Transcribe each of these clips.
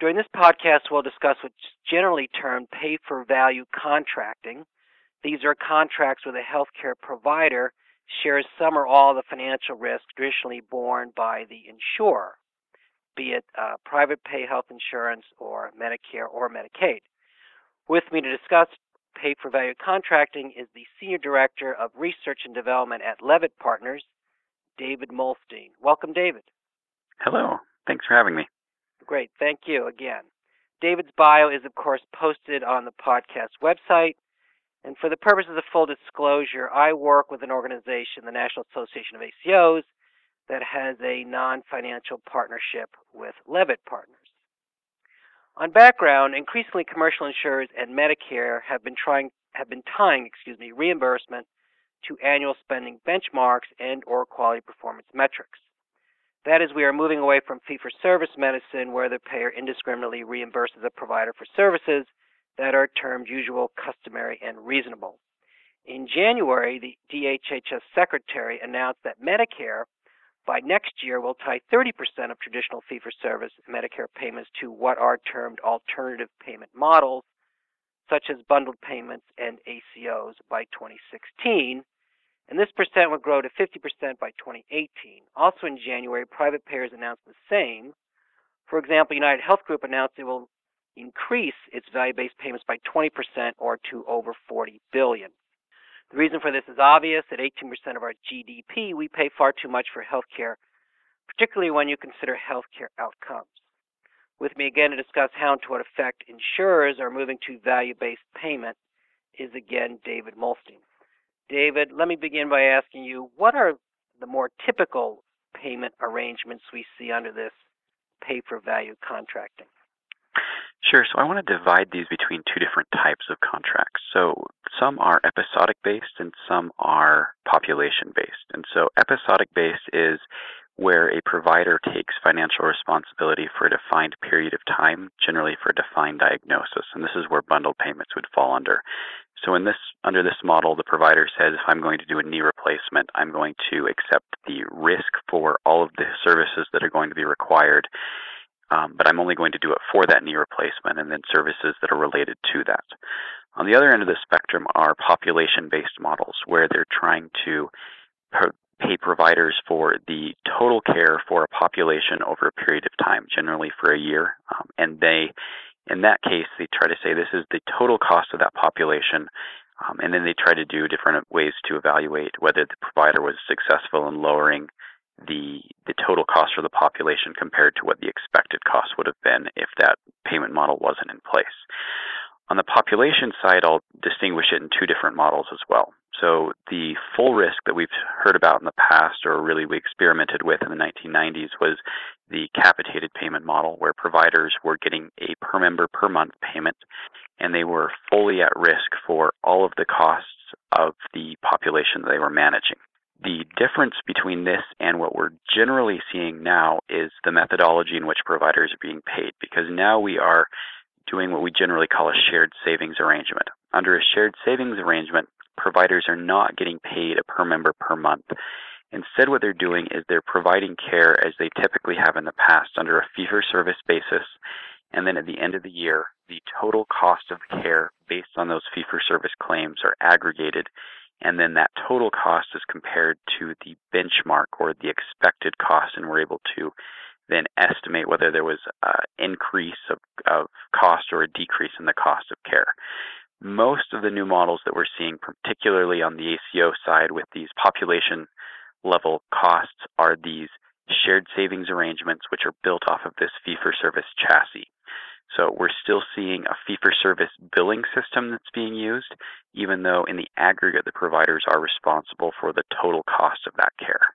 During this podcast, we'll discuss what's generally termed pay for value contracting. These are contracts where the healthcare provider shares some or all the financial risk traditionally borne by the insurer, be it uh, private pay health insurance or Medicare or Medicaid. With me to discuss pay for value contracting is the Senior Director of Research and Development at Leavitt Partners, David Muhlestein. Welcome, David. Hello. Thanks for having me. Great. Thank you again. David's bio is, of course, posted on the podcast website. And for the purposes of full disclosure, I work with an organization, the National Association of ACOs, that has a non financial partnership with Leavitt Partners. On background, increasingly commercial insurers and Medicare have been trying have been tying, excuse me, reimbursement to annual spending benchmarks and or quality performance metrics. That is, we are moving away from fee for service medicine where the payer indiscriminately reimburses a provider for services that are termed usual, customary, and reasonable. In January, the DHHS secretary announced that Medicare by next year will tie 30% of traditional fee for service Medicare payments to what are termed alternative payment models, such as bundled payments and ACOs by 2016 and this percent would grow to 50% by 2018. Also in January, private payers announced the same. For example, United Health Group announced it will increase its value-based payments by 20% or to over 40 billion. The reason for this is obvious. At 18% of our GDP, we pay far too much for healthcare, particularly when you consider healthcare outcomes. With me again to discuss how and to what effect insurers are moving to value-based payment is again David Muhlestein. David, let me begin by asking you what are the more typical payment arrangements we see under this pay for value contracting? Sure. So I want to divide these between two different types of contracts. So some are episodic based and some are population based. And so episodic based is where a provider takes financial responsibility for a defined period of time, generally for a defined diagnosis. And this is where bundled payments would fall under. So in this under this model, the provider says if I'm going to do a knee replacement, I'm going to accept the risk for all of the services that are going to be required. Um, but I'm only going to do it for that knee replacement and then services that are related to that. On the other end of the spectrum are population based models where they're trying to pay providers for the total care for a population over a period of time, generally for a year. Um, and they in that case, they try to say this is the total cost of that population, um, and then they try to do different ways to evaluate whether the provider was successful in lowering the the total cost for the population compared to what the expected cost would have been if that payment model wasn't in place. On the population side, I'll distinguish it in two different models as well. So the full risk that we've heard about in the past, or really we experimented with in the 1990s, was the capitated payment model, where providers were getting a per member per month payment, and they were fully at risk for all of the costs of the population they were managing. The difference between this and what we're generally seeing now is the methodology in which providers are being paid, because now we are doing what we generally call a shared savings arrangement. Under a shared savings arrangement, providers are not getting paid a per member per month. Instead, what they're doing is they're providing care as they typically have in the past under a fee for service basis. And then at the end of the year, the total cost of care based on those fee for service claims are aggregated. And then that total cost is compared to the benchmark or the expected cost, and we're able to then estimate whether there was an increase of, of cost or a decrease in the cost of care most of the new models that we're seeing, particularly on the ACO side with these population level costs, are these shared savings arrangements, which are built off of this fee for service chassis. So we're still seeing a fee for service billing system that's being used, even though in the aggregate the providers are responsible for the total cost of that care.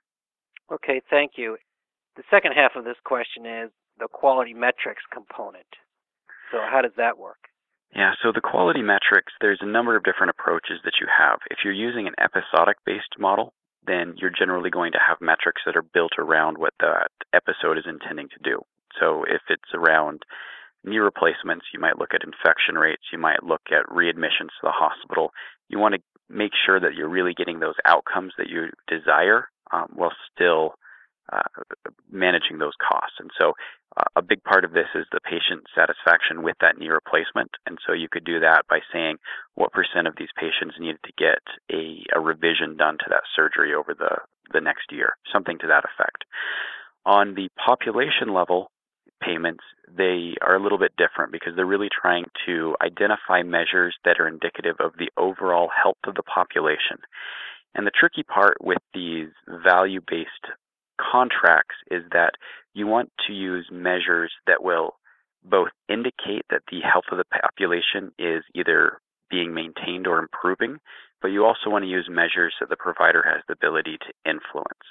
Okay, thank you. The second half of this question is the quality metrics component. So, how does that work? Yeah, so the quality metrics, there's a number of different approaches that you have. If you're using an episodic based model, then you're generally going to have metrics that are built around what that episode is intending to do. So if it's around knee replacements, you might look at infection rates, you might look at readmissions to the hospital. You want to make sure that you're really getting those outcomes that you desire um, while still uh, managing those costs. And so uh, a big part of this is the patient satisfaction with that knee replacement. And so you could do that by saying what percent of these patients needed to get a, a revision done to that surgery over the, the next year, something to that effect. On the population level, payments, they are a little bit different because they're really trying to identify measures that are indicative of the overall health of the population. And the tricky part with these value based contracts is that you want to use measures that will both indicate that the health of the population is either being maintained or improving, but you also want to use measures that the provider has the ability to influence.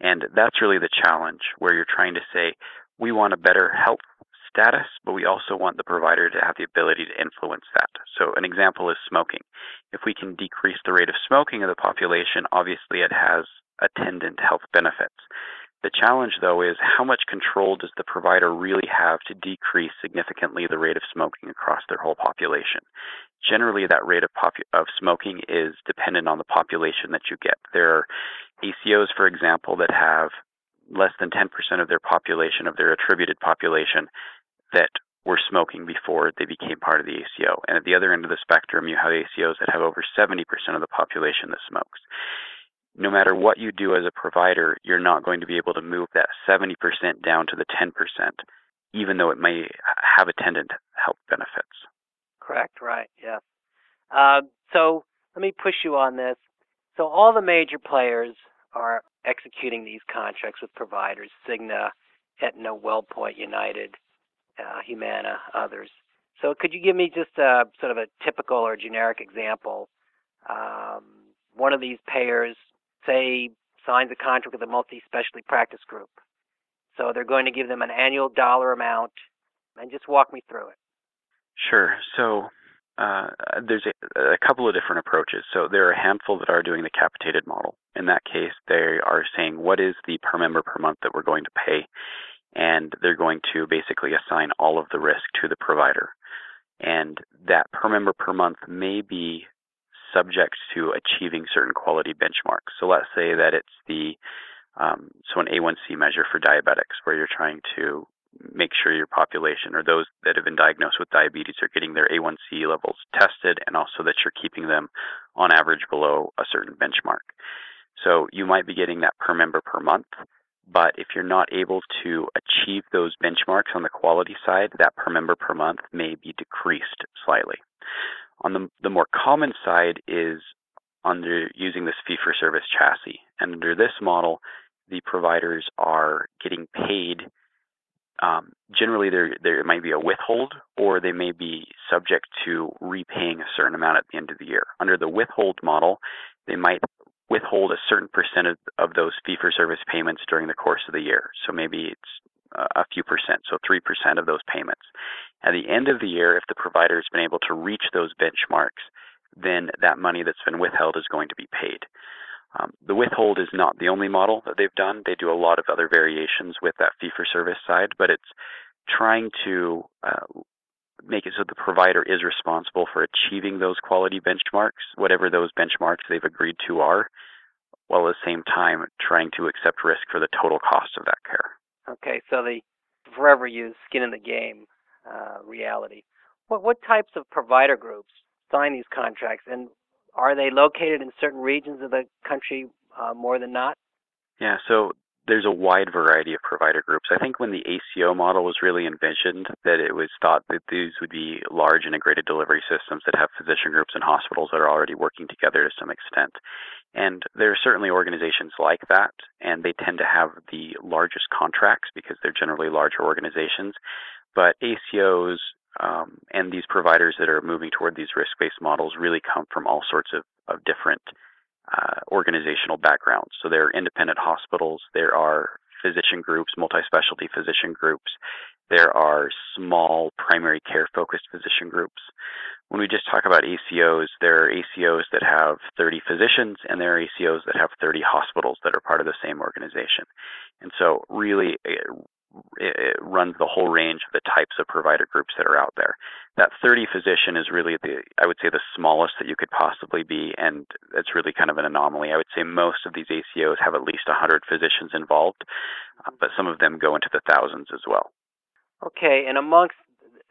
And that's really the challenge where you're trying to say, we want a better health status, but we also want the provider to have the ability to influence that. So, an example is smoking. If we can decrease the rate of smoking of the population, obviously it has attendant health benefits. The challenge, though, is how much control does the provider really have to decrease significantly the rate of smoking across their whole population? Generally, that rate of, popu- of smoking is dependent on the population that you get. There are ACOs, for example, that have less than 10% of their population, of their attributed population, that were smoking before they became part of the ACO. And at the other end of the spectrum, you have ACOs that have over 70% of the population that smokes no matter what you do as a provider, you're not going to be able to move that 70% down to the 10%, even though it may have attendant health benefits. Correct, right, yeah. Uh, so let me push you on this. So all the major players are executing these contracts with providers, Cigna, Aetna, WellPoint, United, uh, Humana, others. So could you give me just a sort of a typical or generic example? Um, one of these payers say, signs a contract with a multi-specialty practice group. So they're going to give them an annual dollar amount, and just walk me through it. Sure. So uh, there's a, a, couple of different approaches. So there are a handful that are doing the capitated model. In that case, they are saying what is the per member per month that we're going to pay, and they're going to basically assign all of the risk to the provider. And that per member per month may be subject to achieving certain quality benchmarks. So let's say that it's the um, so an A1C measure for diabetics, where you're trying to make sure your population or those that have been diagnosed with diabetes are getting their A1C levels tested, and also that you're keeping them on average below a certain benchmark. So you might be getting that per member per month, but if you're not able to achieve those benchmarks on the quality side, that per member per month may be decreased slightly. On the, the more common side is under using this fee for service chassis. And under this model, the providers are getting paid. Um, generally, there there might be a withhold, or they may be subject to repaying a certain amount at the end of the year. Under the withhold model, they might withhold a certain percentage of those fee for service payments during the course of the year. So maybe it's a few percent, so 3% of those payments. At the end of the year, if the provider has been able to reach those benchmarks, then that money that's been withheld is going to be paid. Um, the withhold is not the only model that they've done. They do a lot of other variations with that fee for service side, but it's trying to uh, make it so the provider is responsible for achieving those quality benchmarks, whatever those benchmarks they've agreed to are, while at the same time trying to accept risk for the total cost of that care. Okay, so the forever use skin in the game uh, reality. What what types of provider groups sign these contracts, and are they located in certain regions of the country uh, more than not? Yeah, so there's a wide variety of provider groups. I think when the ACO model was really envisioned, that it was thought that these would be large integrated delivery systems that have physician groups and hospitals that are already working together to some extent. And there are certainly organizations like that, and they tend to have the largest contracts because they're generally larger organizations. But ACOs um, and these providers that are moving toward these risk based models really come from all sorts of, of different uh, organizational backgrounds. So there are independent hospitals, there are physician groups, multi specialty physician groups, there are small primary care focused physician groups. when we just talk about ACOs, there are ACOs that have 30 physicians and there are ACOs that have 30 hospitals that are part of the same organization. And so, really, it, runs the whole range of the types of provider groups that are out there. That 30 physician is really the, I would say, the smallest that you could possibly be, and it's really kind of an anomaly. I would say most of these ACOs have at least 100 physicians involved, uh, but some of them go into the thousands as well. Okay, and amongst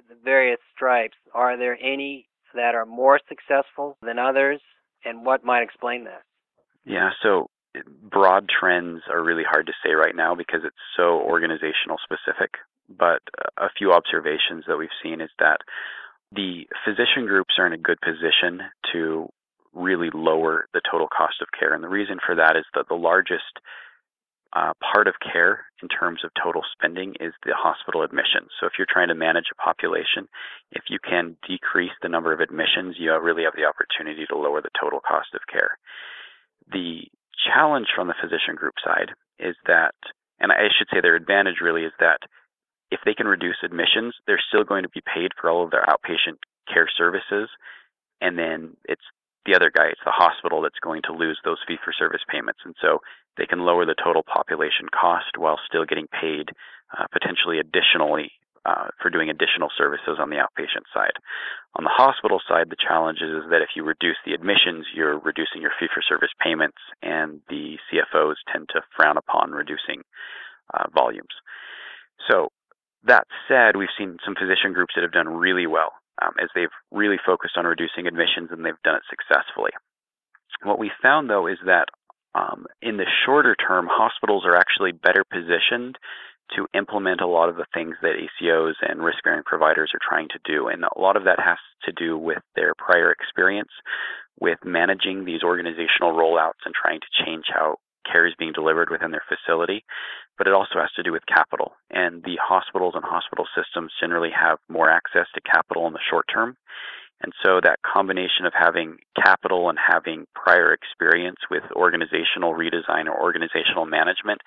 the various stripes, are there any that are more successful than others, and what might explain that? Yeah, so broad trends are really hard to say right now because it's so organizational specific. But a few observations that we've seen is that the physician groups are in a good position to really lower the total cost of care. And the reason for that is that the largest uh, part of care in terms of total spending is the hospital admissions. So if you're trying to manage a population, if you can decrease the number of admissions, you really have the opportunity to lower the total cost of care. The challenge from the physician group side is that, and I should say their advantage really is that if they can reduce admissions, they're still going to be paid for all of their outpatient care services. And then it's the other guy, it's the hospital that's going to lose those fee for service payments. And so they can lower the total population cost while still getting paid uh, potentially additionally uh, for doing additional services on the outpatient side. On the hospital side, the challenge is that if you reduce the admissions, you're reducing your fee for service payments, and the CFOs tend to frown upon reducing uh, volumes. So, that said, we've seen some physician groups that have done really well um, as they've really focused on reducing admissions and they've done it successfully. What we found though is that um, in the shorter term, hospitals are actually better positioned to implement a lot of the things that ACOs and risk bearing providers are trying to do. And a lot of that has to do with their prior experience with managing these organizational rollouts and trying to change how care is being delivered within their facility. But it also has to do with capital. And the hospitals and hospital systems generally have more access to capital in the short term. And so that combination of having capital and having prior experience with organizational redesign or organizational management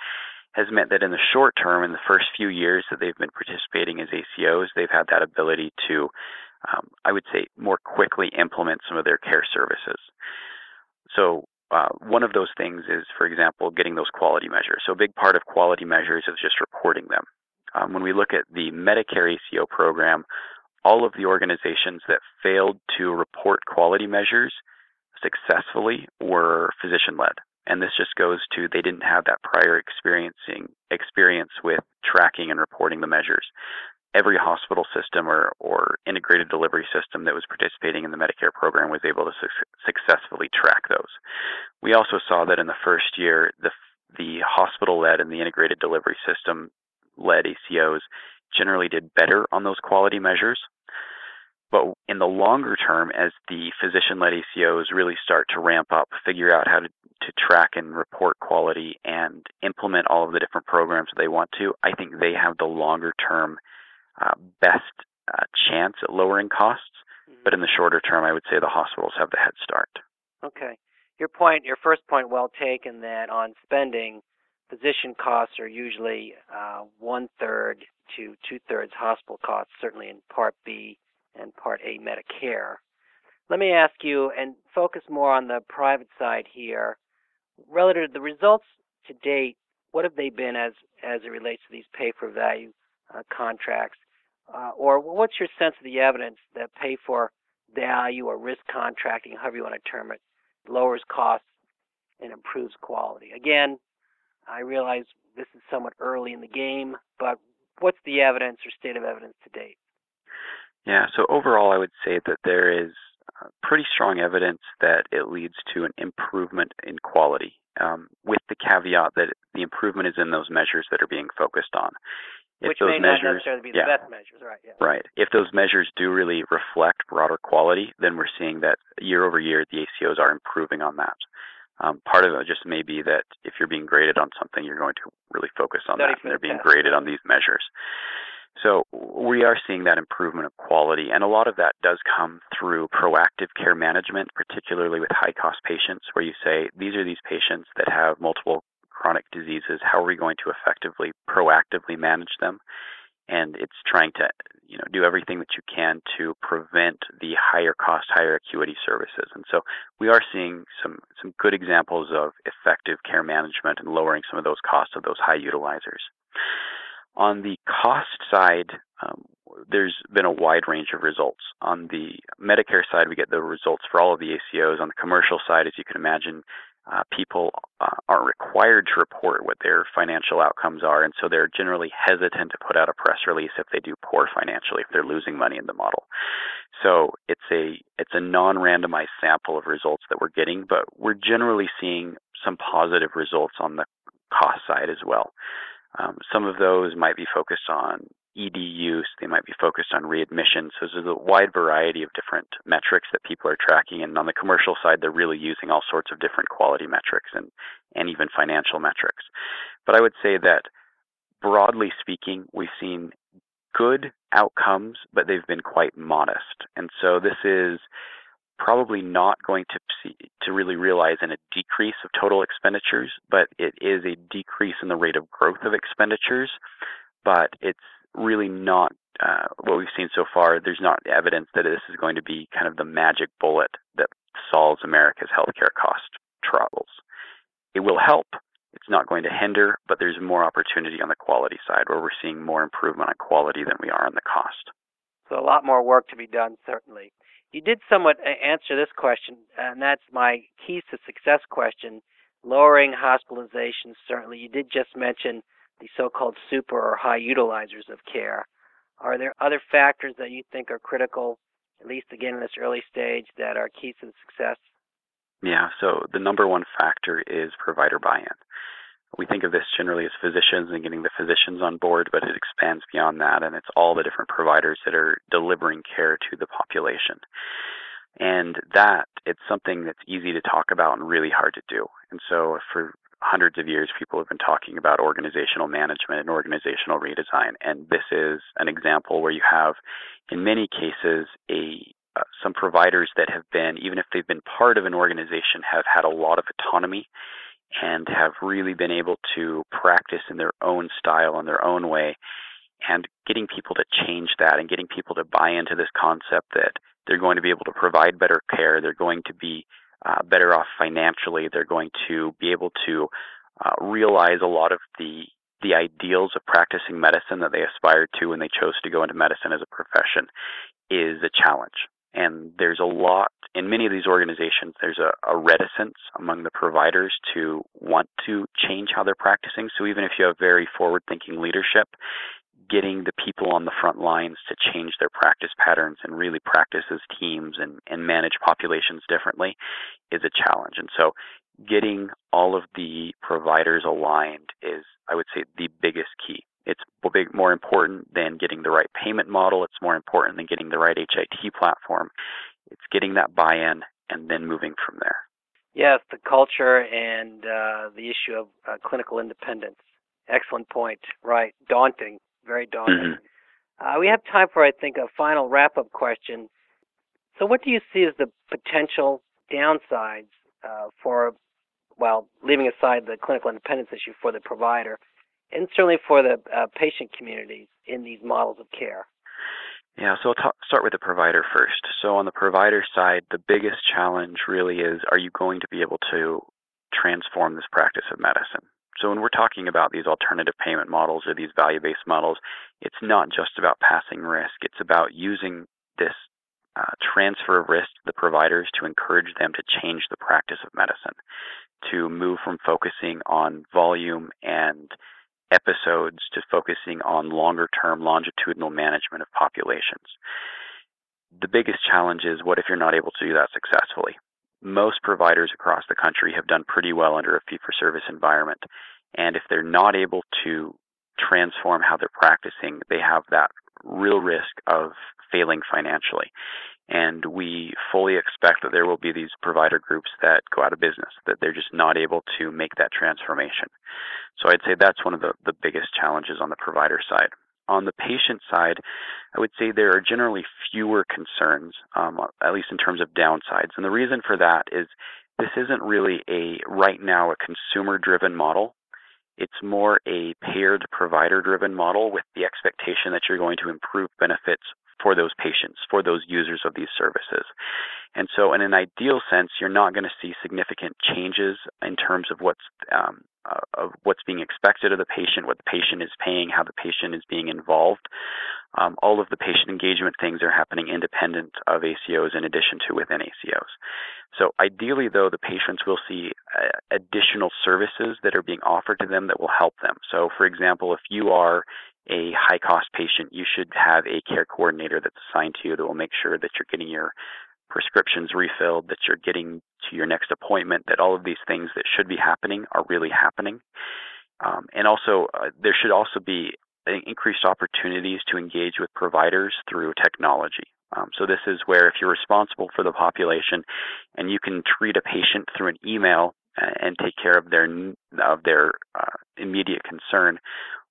has meant that in the short term, in the first few years that they've been participating as ACOs, they've had that ability to, um, I would say, more quickly implement some of their care services. So uh, one of those things is, for example, getting those quality measures. So a big part of quality measures is just reporting them. Um, when we look at the Medicare ACO program, all of the organizations that failed to report quality measures successfully were physician led. And this just goes to they didn't have that prior experiencing experience with tracking and reporting the measures. Every hospital system or, or integrated delivery system that was participating in the Medicare program was able to su- successfully track those. We also saw that in the first year, the the hospital led and the integrated delivery system led ACOs generally did better on those quality measures. But in the longer term, as the physician led ACOs really start to ramp up, figure out how to to track and report quality and implement all of the different programs that they want to, I think they have the longer term uh, best uh, chance at lowering costs. Mm-hmm. But in the shorter term, I would say the hospitals have the head start. Okay. Your point, your first point, well taken. That on spending, physician costs are usually uh, one third to two thirds hospital costs, certainly in Part B and Part A Medicare. Let me ask you, and focus more on the private side here relative to the results to date, what have they been as as it relates to these pay for value uh, contracts? Uh, or what's your sense of the evidence that pay for value or risk contracting, however you want to term it, lowers costs and improves quality? Again, I realize this is somewhat early in the game, but what's the evidence or state of evidence to date? Yeah, so overall, I would say that there is pretty strong evidence that it leads to an improvement in quality, um, with the caveat that the improvement is in those measures that are being focused on. If Which may measures, not necessarily be the yeah, best measures, right? Yeah. Right. If those measures do really reflect broader quality, then we're seeing that year over year the ACOs are improving on that. Um, part of it just may be that if you're being graded on something, you're going to really focus on that, and they're being graded on these measures. So we are seeing that improvement of quality, and a lot of that does come through proactive care management, particularly with high cost patients, where you say, these are these patients that have multiple chronic diseases. How are we going to effectively, proactively manage them? and it's trying to you know do everything that you can to prevent the higher cost, higher acuity services. And so we are seeing some some good examples of effective care management and lowering some of those costs of those high utilizers. On the cost side, um, there's been a wide range of results. On the Medicare side, we get the results for all of the ACOs. On the commercial side, as you can imagine, uh, people uh, aren't required to report what their financial outcomes are, and so they're generally hesitant to put out a press release if they do poor financially, if they're losing money in the model. So it's a it's a non-randomized sample of results that we're getting, but we're generally seeing some positive results on the cost side as well. Um, some of those might be focused on ED use, they might be focused on readmission. So there's a wide variety of different metrics that people are tracking. And on the commercial side, they're really using all sorts of different quality metrics and, and even financial metrics. But I would say that broadly speaking, we've seen good outcomes, but they've been quite modest. And so this is probably not going to to really realize in a decrease of total expenditures, but it is a decrease in the rate of growth of expenditures. But it's really not uh, what we've seen so far. There's not evidence that this is going to be kind of the magic bullet that solves America's healthcare cost troubles. It will help. It's not going to hinder, but there's more opportunity on the quality side where we're seeing more improvement on quality than we are on the cost. So a lot more work to be done, certainly. You did somewhat answer this question, and that's my keys to success question lowering hospitalizations, certainly. You did just mention the so-called super or high utilizers of care. Are there other factors that you think are critical, at least again in this early stage, that are keys to success? Yeah, so the number one factor is provider buy in. We think of this generally as physicians and getting the physicians on board, but it expands beyond that, and it's all the different providers that are delivering care to the population. And that, it's something that's easy to talk about and really hard to do. And so for hundreds of years, people have been talking about organizational management and organizational redesign. And this is an example where you have, in many cases, a uh, some providers that have been, even if they've been part of an organization, have had a lot of autonomy and have really been able to practice in their own style and their own way. And getting people to change that and getting people to buy into this concept that they're going to be able to provide better care, they're going to be uh, better off financially. They're going to be able to uh, realize a lot of the the ideals of practicing medicine that they aspired to when they chose to go into medicine as a profession is a challenge. And there's a lot in many of these organizations. There's a, a reticence among the providers to want to change how they're practicing. So even if you have very forward-thinking leadership, getting the people on the front lines to change their practice patterns and really practice as teams and, and manage populations differently is a challenge. And so getting all of the providers aligned is, I would say, the biggest key. It's big, more important than getting the right payment model. It's more important than getting the right HIT platform. It's getting that buy-in and then moving from there. Yes, the culture and uh, the issue of uh, clinical independence. Excellent point. Right. Daunting very daunting. Mm-hmm. Uh, we have time for, I think, a final wrap up question. So, what do you see as the potential downsides uh, for, well, leaving aside the clinical independence issue for the provider, and certainly for the uh, patient communities in these models of care? Yeah, so I'll start with the provider first. So, on the provider side, the biggest challenge really is are you going to be able to transform this practice of medicine? So when we're talking about these alternative payment models or these value-based models, it's not just about passing risk. It's about using this uh, transfer of risk to the providers to encourage them to change the practice of medicine, to move from focusing on volume and episodes to focusing on longer term longitudinal management of populations. The biggest challenge is what if you're not able to do that successfully? most providers across the country have done pretty well under a fee for service environment. And if they're not able to transform how they're practicing, they have that real risk of failing financially. And we fully expect that there will be these provider groups that go out of business, that they're just not able to make that transformation. So I'd say that's one of the, the biggest challenges on the provider side. On the patient side, I would say there are generally fewer concerns, um, at least in terms of downsides. And the reason for that is this isn't really a right now a consumer driven model. It's more a payer to provider driven model with the expectation that you're going to improve benefits for those patients, for those users of these services. And so, in an ideal sense, you're not going to see significant changes in terms of what's um, uh, of what's being expected of the patient, what the patient is paying, how the patient is being involved. Um, all of the patient engagement things are happening independent of ACOs in addition to within ACOs. So ideally, though, the patients will see uh, additional services that are being offered to them that will help them. So, for example, if you are a high cost patient, you should have a care coordinator that's assigned to you that will make sure that you're getting your prescriptions refilled, that you're getting to your next appointment, that all of these things that should be happening are really happening. Um, and also, uh, there should also be increased opportunities to engage with providers through technology. Um, so this is where if you're responsible for the population and you can treat a patient through an email uh, and take care of their of their uh, immediate concern,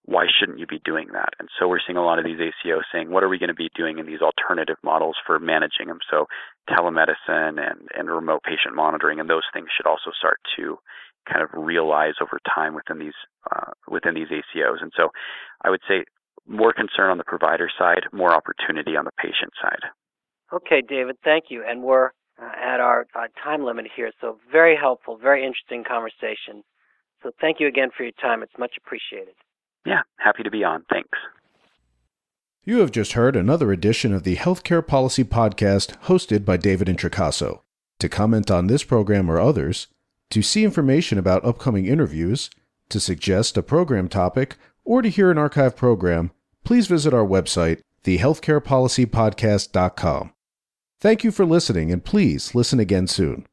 why shouldn't you be doing that? And so we're seeing a lot of these ACOs saying, what are we going to be doing in these alternative models for managing them? So telemedicine and, and remote patient monitoring and those things should also start to kind of realize over time within these uh, within these ACOs. And so I would say more concern on the provider side, more opportunity on the patient side. Okay, David, thank you. And we're uh, at our uh, time limit here, so very helpful, very interesting conversation. So thank you again for your time. It's much appreciated. Yeah, happy to be on. Thanks. You have just heard another edition of the Healthcare Policy Podcast hosted by David Introcaso. To comment on this program or others, to see information about upcoming interviews, to suggest a program topic, or to hear an archive program, please visit our website, thehealthcarepolicypodcast.com. Thank you for listening, and please listen again soon.